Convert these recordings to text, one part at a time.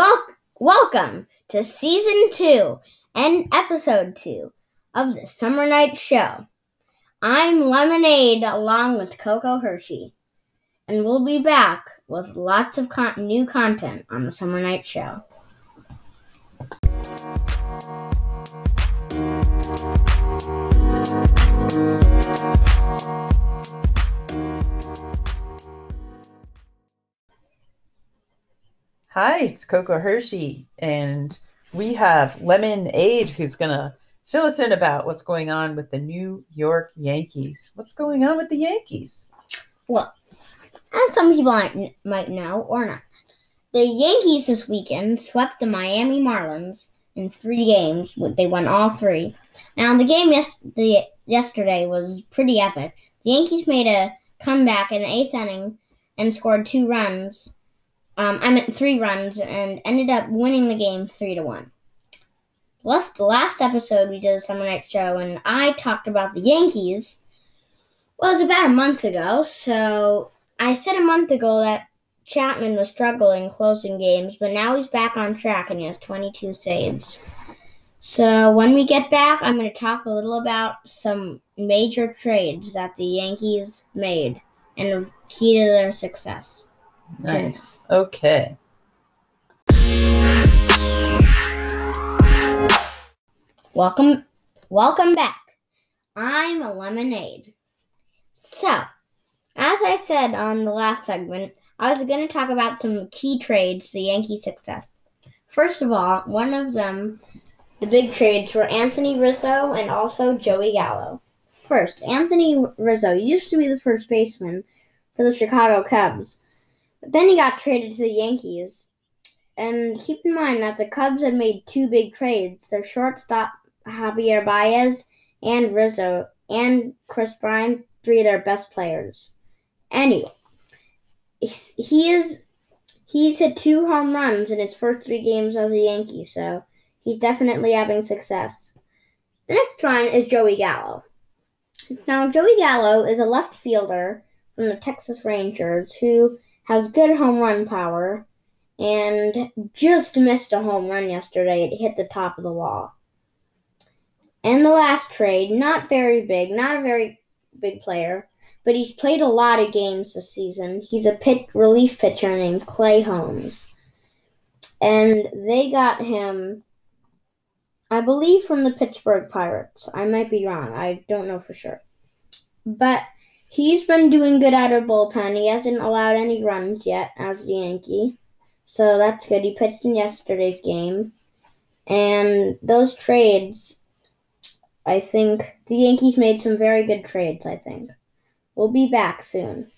Wel- welcome to season two and episode two of the Summer Night Show. I'm Lemonade along with Coco Hershey, and we'll be back with lots of con- new content on the Summer Night Show. Hi, it's Coco Hershey, and we have Lemonade who's going to fill us in about what's going on with the New York Yankees. What's going on with the Yankees? Well, as some people might, might know or not, the Yankees this weekend swept the Miami Marlins in three games. They won all three. Now, the game yes- yesterday was pretty epic. The Yankees made a comeback in the eighth inning and scored two runs. Um, I meant three runs and ended up winning the game three to one. Last the last episode we did a summer night show and I talked about the Yankees. Well, it was about a month ago, so I said a month ago that Chapman was struggling closing games, but now he's back on track and he has 22 saves. So when we get back, I'm going to talk a little about some major trades that the Yankees made and key to their success. Nice. Okay. Welcome, welcome back. I'm a lemonade. So, as I said on the last segment, I was going to talk about some key trades to Yankee success. First of all, one of them, the big trades, were Anthony Rizzo and also Joey Gallo. First, Anthony Rizzo used to be the first baseman for the Chicago Cubs, then he got traded to the Yankees. And keep in mind that the Cubs had made two big trades. Their shortstop Javier Baez and Rizzo and Kris Bryant, three of their best players. Anyway, he is he's hit two home runs in his first three games as a Yankee, so he's definitely having success. The next one is Joey Gallo. Now, Joey Gallo is a left fielder from the Texas Rangers who has good home run power and just missed a home run yesterday. It hit the top of the wall. And the last trade, not very big, not a very big player, but he's played a lot of games this season. He's a pit relief pitcher named Clay Holmes. And they got him, I believe, from the Pittsburgh Pirates. I might be wrong. I don't know for sure. But he's been doing good out of bullpen. He hasn't allowed any runs yet as the Yankee. So that's good. He pitched in yesterday's game. And those trades, I think the Yankees made some very good trades, I think. We'll be back soon.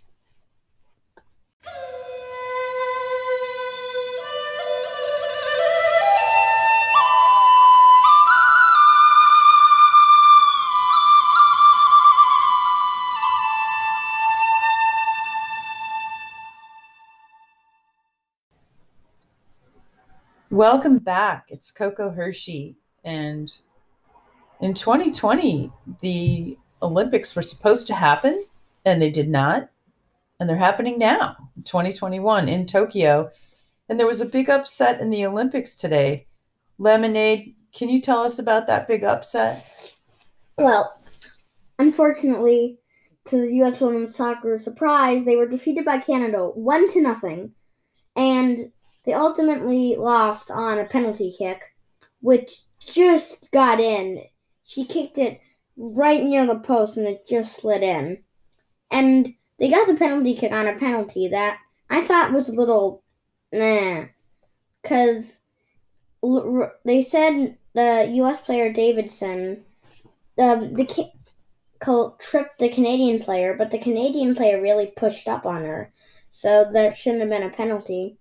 Welcome back. It's Coco Hershey. And in 2020, the Olympics were supposed to happen and they did not. And they're happening now, 2021 in Tokyo. And there was a big upset in the Olympics today. Lemonade, can you tell us about that big upset? Well, unfortunately, to the U.S. women's soccer surprise, they were defeated by Canada one to nothing, and they ultimately lost on a penalty kick, which just got in. She kicked it right near the post, and it just slid in, and they got the penalty kick on a penalty that I thought was a little nah, because they said the U.S. player Davidson, uh, the tripped the Canadian player, but the Canadian player really pushed up on her, so there shouldn't have been a penalty.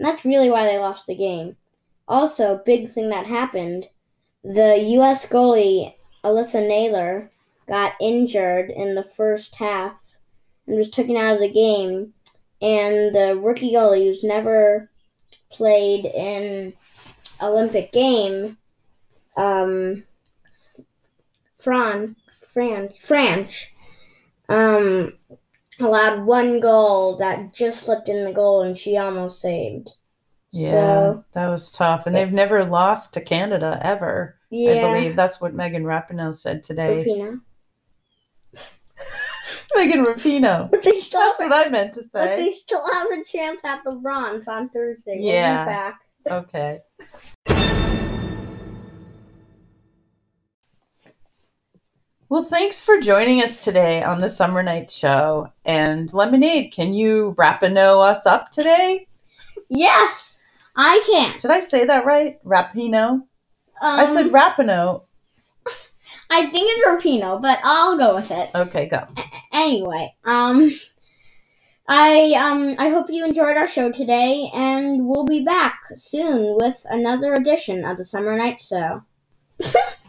And that's really why they lost the game. Also, big thing that happened, the U.S. goalie Alyssa Naylor got injured in the first half and was taken out of the game, and the rookie goalie who's never played in Olympic game, um, Fran, Fran, Franch, um, allowed one goal that just slipped in the goal and she almost saved. Yeah, So that was tough. And they've never lost to Canada ever. yeah, I believe that's what Megan Rapinoe said today. Rapinoe. Megan Rapinoe. But they still That's what I meant to say. but they still have a chance at the bronze on Thursday. We'll be Yeah. back. Okay. Well, thanks for joining us today on the Summer Night Show. And Lemonade, can you Rapinoe us up today? Yes, I can. Did I say that right? Rapino? Um, I said rapino. I think it's Rapino, but I'll go with it. Okay, go. Anyway, um, I um I hope you enjoyed our show today, and we'll be back soon with another edition of the Summer Night Show.